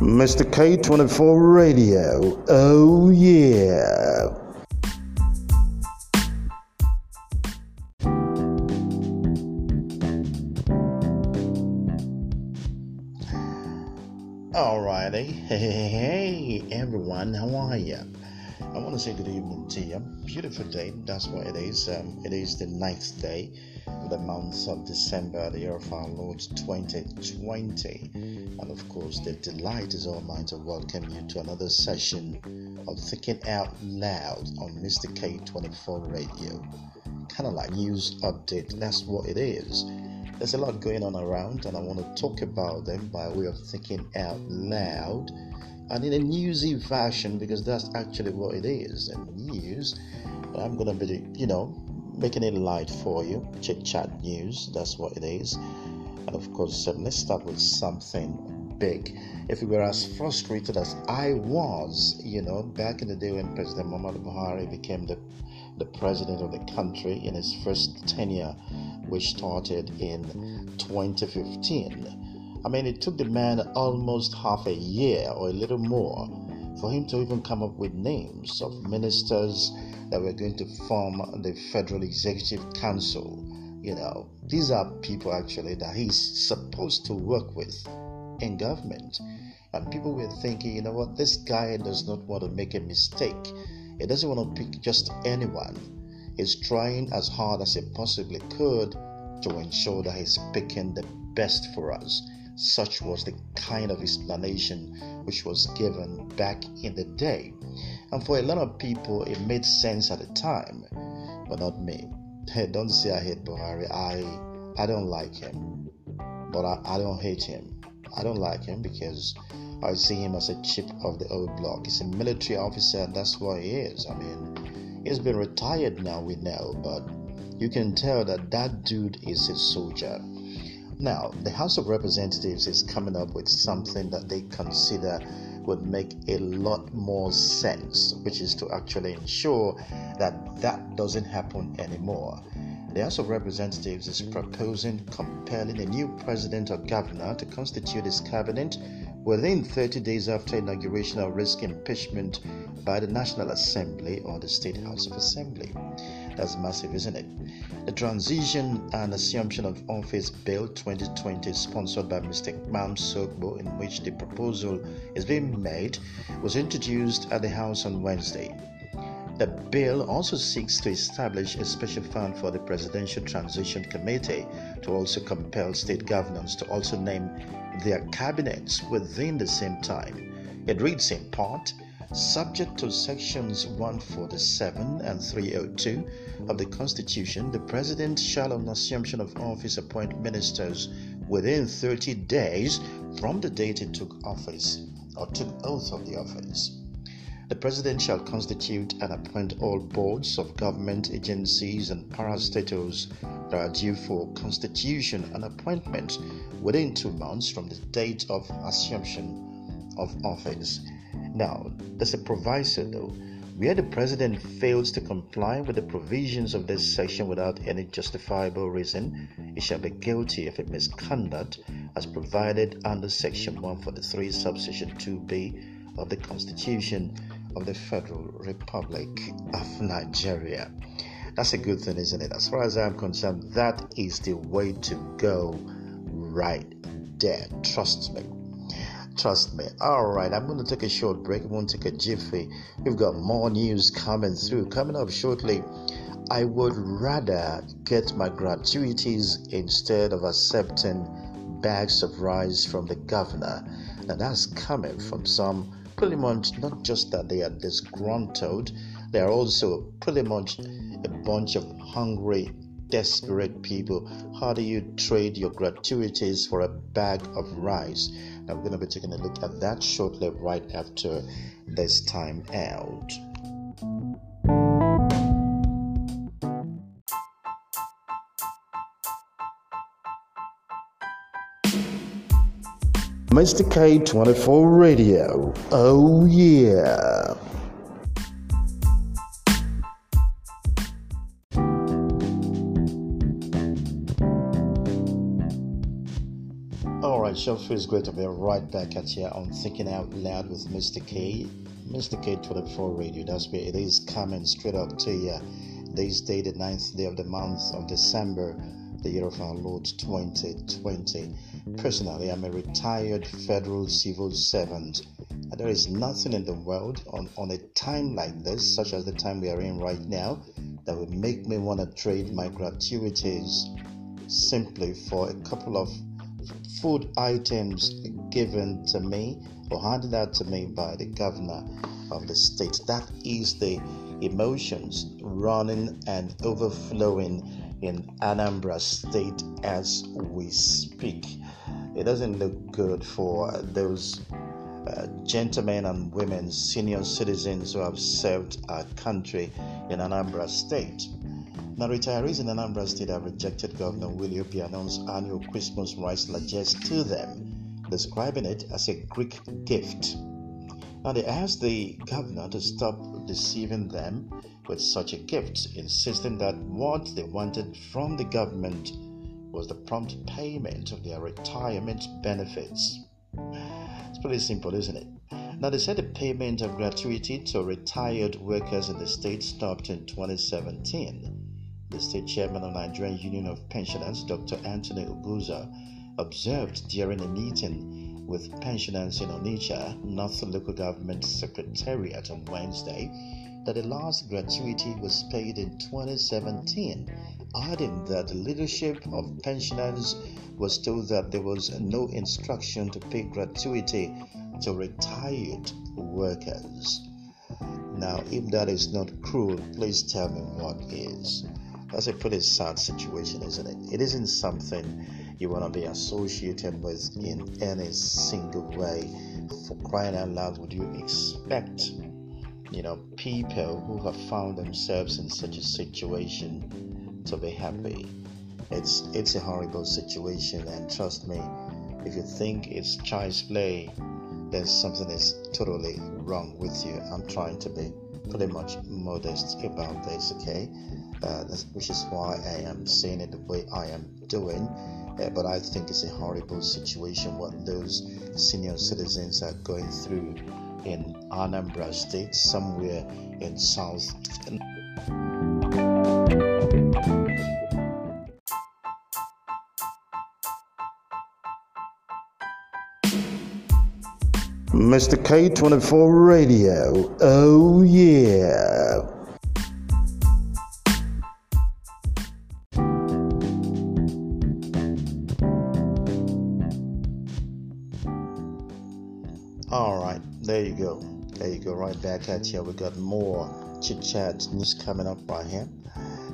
Mr. K24 Radio. Oh, yeah. Alrighty. Hey, hey, hey, everyone. How are you? I want to say good evening to you. Beautiful day. That's what it is. Um, it is the ninth day of the month of December, the year of our Lord 2020. And of course, the delight is all mine to welcome you to another session of Thinking Out Loud on Mr. K24 Radio. Kind of like news update. That's what it is. There's a lot going on around, and I want to talk about them by way of thinking out loud and in a newsy fashion because that's actually what it is. And news, I'm to be, you know, making it light for you. Chit chat news, that's what it is. And of course, let's start with something big. If we were as frustrated as I was, you know, back in the day when President Muhammad Buhari became the the president of the country in his first tenure which started in 2015. I mean, it took the man almost half a year or a little more for him to even come up with names of ministers that were going to form the Federal Executive Council. You know, these are people actually that he's supposed to work with in government. And people were thinking, you know what, this guy does not want to make a mistake. He doesn't want to pick just anyone He's trying as hard as he possibly could to ensure that he's picking the best for us. Such was the kind of explanation which was given back in the day. And for a lot of people, it made sense at the time, but not me. Don't say I hate Buhari. I, I don't like him, but I, I don't hate him. I don't like him because I see him as a chip of the old block. He's a military officer, and that's what he is. I mean, He's been retired now, we know, but you can tell that that dude is a soldier. Now, the House of Representatives is coming up with something that they consider would make a lot more sense, which is to actually ensure that that doesn't happen anymore. The House of Representatives is proposing compelling a new president or governor to constitute his cabinet within 30 days after inauguration or risk impeachment by the National Assembly or the State House of Assembly. That's massive, isn't it? The Transition and Assumption of Office Bill 2020, sponsored by Mr. Mam Sokbo, in which the proposal is being made, was introduced at the House on Wednesday. The bill also seeks to establish a special fund for the Presidential Transition Committee to also compel state governors to also name their cabinets within the same time. It reads in part Subject to sections 147 and 302 of the Constitution, the President shall, on assumption of office, appoint ministers within 30 days from the date he took office or took oath of the office. The President shall constitute and appoint all boards of government agencies and parastatals that are due for constitution and appointment within two months from the date of assumption of office now, there's a proviso though. Where the president fails to comply with the provisions of this section without any justifiable reason, he shall be guilty of a misconduct as provided under section 143, subsection 2b of the Constitution of the Federal Republic of Nigeria. That's a good thing, isn't it? As far as I'm concerned, that is the way to go right there. Trust me. Trust me. All right, I'm going to take a short break. I'm going to take a jiffy. We've got more news coming through. Coming up shortly, I would rather get my gratuities instead of accepting bags of rice from the governor. Now, that's coming from some pretty much not just that they are disgruntled, they are also pretty much a bunch of hungry desperate people. How do you trade your gratuities for a bag of rice? Now, we're going to be taking a look at that shortly, right after this time out. Mr. K24 Radio. Oh, yeah. Sure feels great to be right back at you on Thinking Out Loud with Mr. K. Mr. K24 Radio, that's where it is coming straight up to you. This day, the ninth day of the month of December, the year of our Lord 2020. Personally, I'm a retired federal civil servant. And there is nothing in the world on, on a time like this, such as the time we are in right now, that would make me want to trade my gratuities simply for a couple of food items given to me or handed out to me by the governor of the state. That is the emotions running and overflowing in Anambra State as we speak. It doesn't look good for those uh, gentlemen and women, senior citizens who have served our country in Anambra State. Now, retirees in Anambra State have rejected Governor Willie Obiano's annual Christmas rice largesse to them, describing it as a Greek gift. Now, they asked the governor to stop deceiving them with such a gift, insisting that what they wanted from the government was the prompt payment of their retirement benefits. It's pretty simple, isn't it? Now, they said the payment of gratuity to retired workers in the state stopped in 2017. The state chairman of Nigerian Union of Pensioners, Dr. Anthony Uguza, observed during a meeting with pensioners in Onitsha, North Local Government Secretariat on Wednesday, that the last gratuity was paid in 2017, adding that the leadership of pensioners was told that there was no instruction to pay gratuity to retired workers. Now, if that is not cruel, please tell me what is. That's a pretty sad situation, isn't it? It isn't something you want to be associated with in any single way. For crying out loud, would you expect, you know, people who have found themselves in such a situation to be happy? It's it's a horrible situation, and trust me, if you think it's child's play, then something is totally wrong with you. I'm trying to be pretty much modest about this, okay? Uh, which is why I am saying it the way I am doing. Uh, but I think it's a horrible situation what those senior citizens are going through in Anambra State, somewhere in South. Mr. K24 Radio. Oh, yeah. Back at you. We got more chit chat news coming up by here.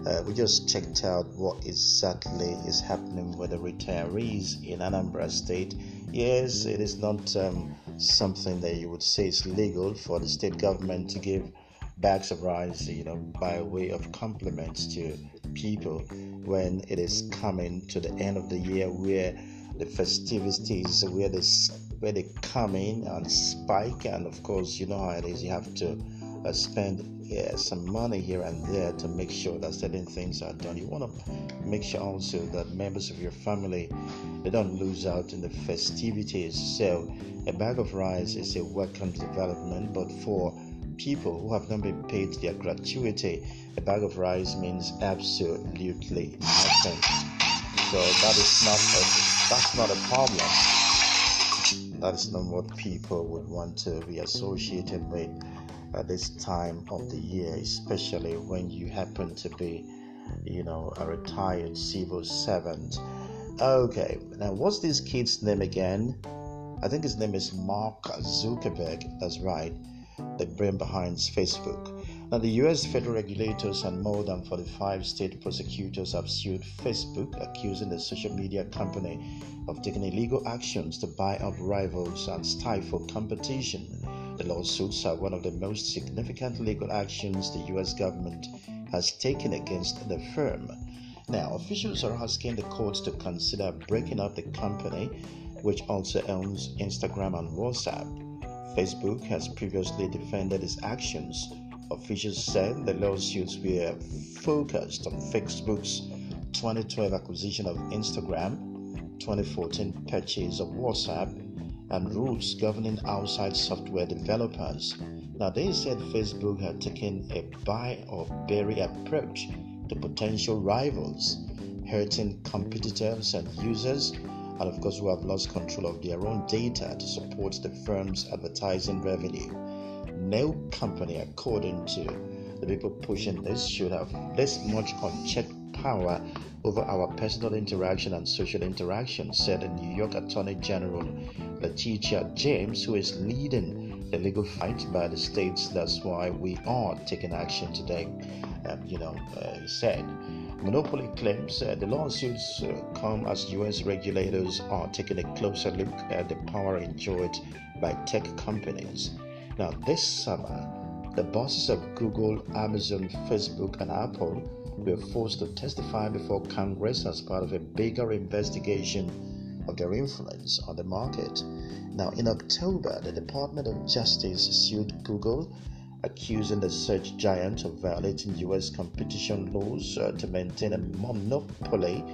Uh, we just checked out what exactly is happening with the retirees in Anambra State. Yes, it is not um, something that you would say is legal for the state government to give bags of rice, you know, by way of compliments to people when it is coming to the end of the year where the festivities, where this where they come in and spike, and of course, you know how it is. You have to uh, spend yeah, some money here and there to make sure that certain things are done. You want to make sure also that members of your family they don't lose out in the festivities. So, a bag of rice is a welcome development, but for people who have not been paid their gratuity, a bag of rice means absolutely nothing. So that is not a, that's not a problem that's not what people would want to be associated with at this time of the year, especially when you happen to be, you know, a retired civil servant. Okay, now what's this kid's name again? I think his name is Mark Zuckerberg. That's right, the brain behind Facebook. Now, the US federal regulators and more than 45 state prosecutors have sued Facebook, accusing the social media company of taking illegal actions to buy up rivals and stifle competition. The lawsuits are one of the most significant legal actions the US government has taken against the firm. Now, officials are asking the courts to consider breaking up the company, which also owns Instagram and WhatsApp. Facebook has previously defended its actions Officials said the lawsuits were focused on Facebook's 2012 acquisition of Instagram, 2014 purchase of WhatsApp and rules governing outside software developers. Now, they said Facebook had taken a buy or bury approach to potential rivals, hurting competitors and users, and of course, who have lost control of their own data to support the firm's advertising revenue. No company, according to the people pushing this, should have this much unchecked power over our personal interaction and social interaction, said the New York Attorney General Letitia James, who is leading the legal fight by the states. That's why we are taking action today. Um, you know, uh, he said. Monopoly claims uh, the lawsuits uh, come as U.S. regulators are taking a closer look at the power enjoyed by tech companies. Now, this summer, the bosses of Google, Amazon, Facebook, and Apple were forced to testify before Congress as part of a bigger investigation of their influence on the market. Now, in October, the Department of Justice sued Google, accusing the search giant of violating U.S. competition laws uh, to maintain a monopoly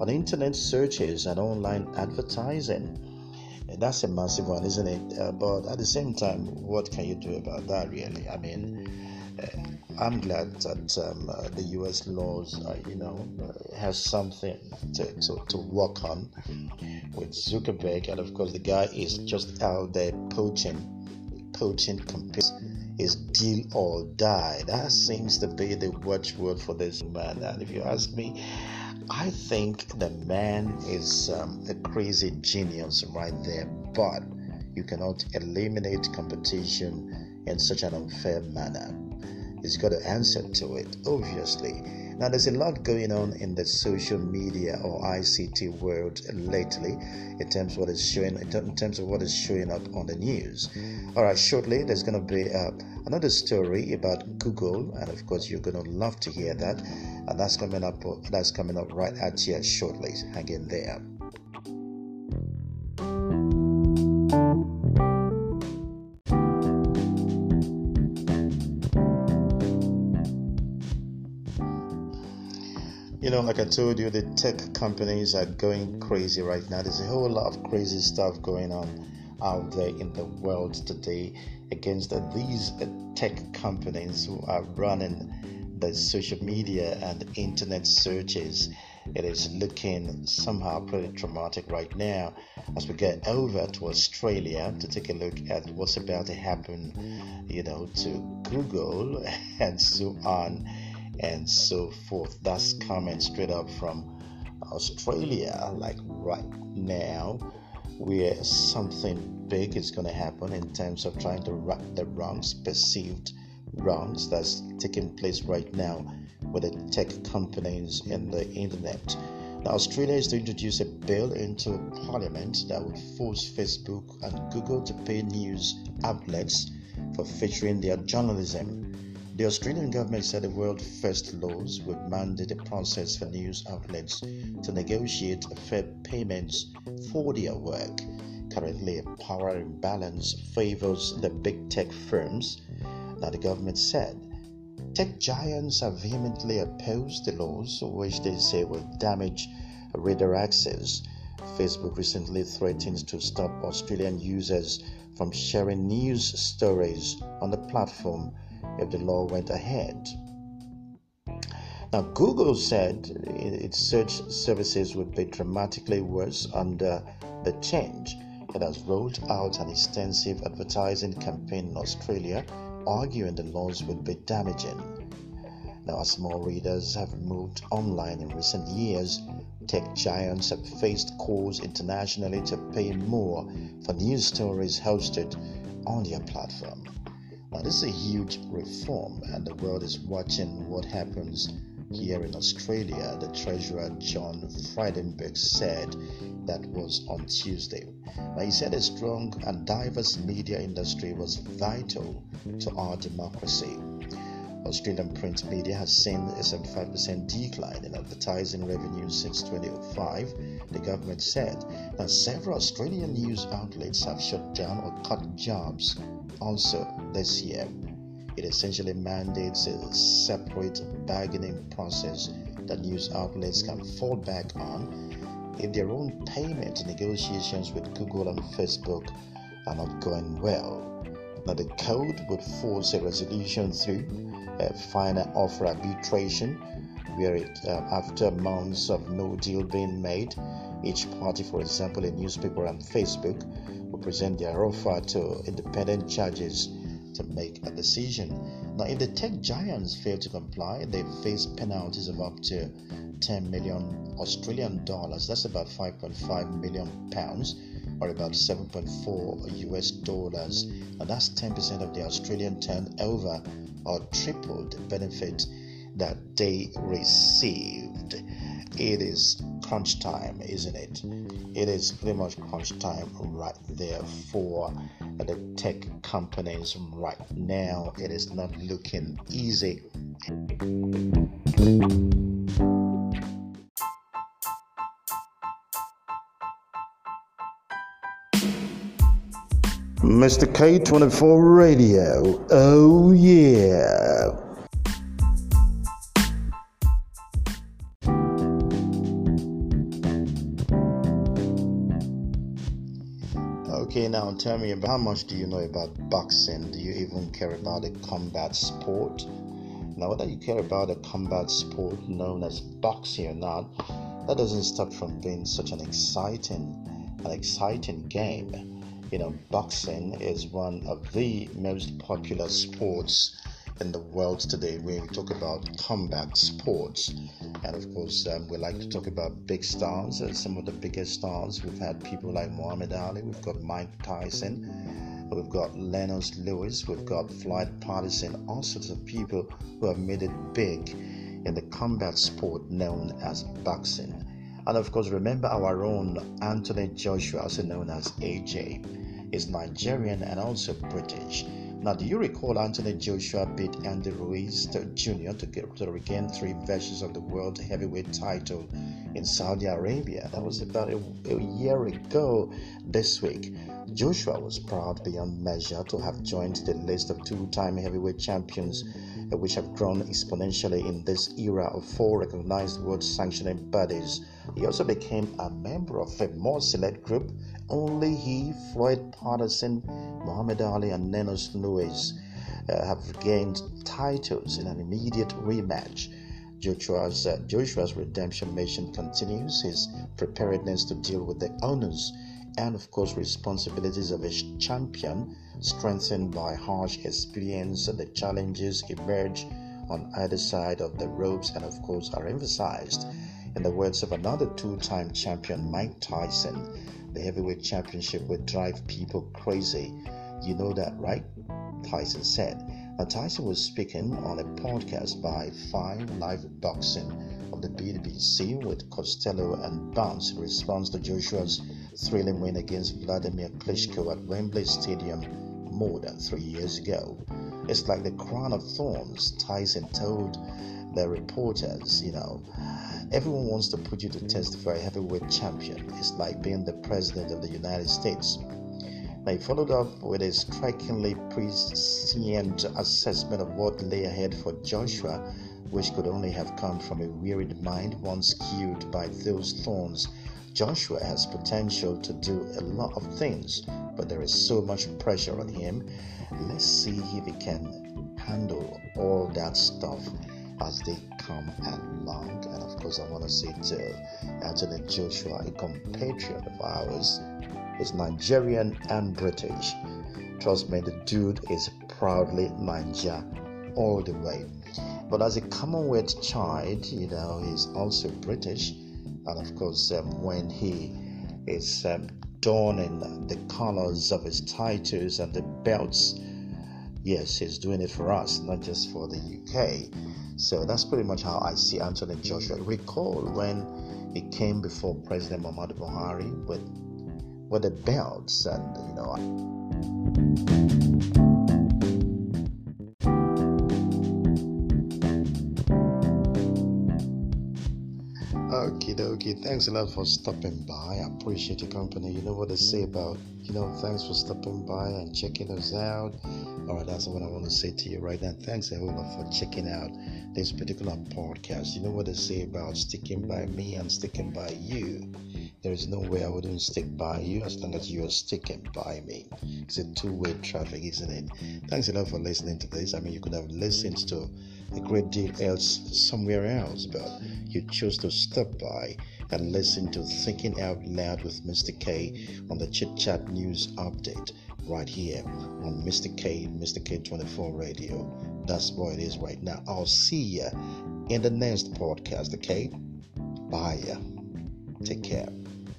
on internet searches and online advertising. And that's a massive one, isn't it? Uh, but at the same time, what can you do about that, really? I mean, uh, I'm glad that um, uh, the U.S. laws, you know, uh, has something to, to, to work on with Zuckerberg, and of course, the guy is just out there poaching, poaching companies. Is deal or die. That seems to be the watchword for this man. And if you ask me, I think the man is um, a crazy genius right there, but you cannot eliminate competition in such an unfair manner. He's got an answer to it, obviously. Now, there's a lot going on in the social media or ICT world lately in terms of what is showing in terms of what is showing up on the news. All right, shortly there's going to be uh, another story about Google, and of course you're going to love to hear that, and that's coming up. That's coming up right at you shortly. Hang in there. You know, like I told you, the tech companies are going crazy right now. There's a whole lot of crazy stuff going on out there in the world today against these tech companies who are running the social media and internet searches. It is looking somehow pretty traumatic right now as we get over to Australia to take a look at what's about to happen, you know, to Google and so on and so forth. That's coming straight up from Australia, like right now, where something big is going to happen in terms of trying to right the wrongs, perceived wrongs that's taking place right now with the tech companies and the internet. Now, Australia is to introduce a bill into Parliament that would force Facebook and Google to pay news outlets for featuring their journalism the Australian government said the world's first laws would mandate a process for news outlets to negotiate fair payments for their work. Currently, a power imbalance favors the big tech firms. Now, the government said tech giants have vehemently opposed the laws, which they say will damage reader access. Facebook recently threatened to stop Australian users from sharing news stories on the platform if the law went ahead. Now, Google said its search services would be dramatically worse under the change. It has rolled out an extensive advertising campaign in Australia, arguing the laws would be damaging. Now, as more readers have moved online in recent years, tech giants have faced calls internationally to pay more for news stories hosted on their platform. Now, this is a huge reform, and the world is watching what happens here in Australia. The Treasurer John Frydenberg said that was on Tuesday. Now, he said a strong and diverse media industry was vital to our democracy. Australian print media has seen a 75% decline in advertising revenue since 2005, the government said. Now, several Australian news outlets have shut down or cut jobs also this year. It essentially mandates a separate bargaining process that news outlets can fall back on if their own payment negotiations with Google and Facebook are not going well. Now, the code would force a resolution through a final offer arbitration, where it, uh, after months of no deal being made, each party, for example, a newspaper and Facebook, will present their offer to independent judges to make a decision. Now, if the tech giants fail to comply, they face penalties of up to 10 million Australian dollars. That's about 5.5 million pounds or about 7.4 US dollars. And that's 10% of the Australian turnover or triple the benefit that they received. It is crunch time, isn't it? It is pretty much crunch time right there for the tech companies right now. It is not looking easy. Mr. K24 Radio. Oh, yeah. Now tell me about how much do you know about boxing? Do you even care about the combat sport? Now, whether you care about the combat sport known as boxing or not, that doesn't stop from being such an exciting, an exciting game you know, boxing is one of the most popular sports in the world today when we talk about combat sports. And of course, um, we like to talk about big stars, and some of the biggest stars. We've had people like Muhammad Ali, we've got Mike Tyson, we've got Lennox Lewis, we've got Floyd Patterson, all sorts of people who have made it big in the combat sport known as boxing. And of course, remember our own Anthony Joshua, also known as AJ, is Nigerian and also British. Now, do you recall Anthony Joshua beat Andy Ruiz Jr. to, get, to regain three versions of the world heavyweight title in Saudi Arabia? That was about a, a year ago this week. Joshua was proud beyond measure to have joined the list of two time heavyweight champions which have grown exponentially in this era of four recognized world sanctioning bodies. He also became a member of a more select group. Only he, Floyd Patterson, Muhammad Ali, and Lennox Lewis uh, have gained titles in an immediate rematch. Joshua's, uh, Joshua's redemption mission continues his preparedness to deal with the honors and, of course, responsibilities of a champion, strengthened by harsh experience. The challenges emerge on either side of the ropes and, of course, are emphasized. In the words of another two time champion, Mike Tyson, the heavyweight championship would drive people crazy. You know that, right? Tyson said. Tyson was speaking on a podcast by Five Live Boxing of the BBC with Costello and Bunce in response to Joshua's thrilling win against Vladimir Klitschko at Wembley Stadium more than three years ago. It's like the crown of thorns, Tyson told the reporters, you know. Everyone wants to put you to test for a heavyweight champion. It's like being the president of the United States. He followed up with a strikingly prescient assessment of what lay ahead for Joshua, which could only have come from a wearied mind once cued by those thorns Joshua has potential to do a lot of things, but there is so much pressure on him. Let's see if he can handle all that stuff as they come along. And of course, I want to say to Anthony Joshua, a compatriot of ours, is Nigerian and British. Trust me, the dude is proudly Naija all the way. But as a Commonwealth child, you know, he's also British and of course um, when he is um, donning the colors of his titles and the belts yes he's doing it for us not just for the uk so that's pretty much how i see anthony joshua recall when he came before president muhammadu buhari with with the belts and you know Okay, okay. Thanks a lot for stopping by. I appreciate your company. You know what they say about, you know, thanks for stopping by and checking us out. All right, that's what I want to say to you right now. Thanks lot for checking out this particular podcast. You know what they say about sticking by me and sticking by you. There is no way I wouldn't stick by you as long as you are sticking by me. It's a two way traffic, isn't it? Thanks a lot for listening to this. I mean, you could have listened to a great deal else somewhere else, but you chose to stop by and listen to Thinking Out Loud with Mr. K on the Chit Chat News Update right here on Mr. K, Mr. K24 Radio. That's what it is right now. I'll see you in the next podcast, okay? Bye. Take care.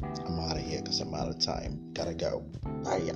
I'm out of here because I'm out of time. Gotta go. Bye.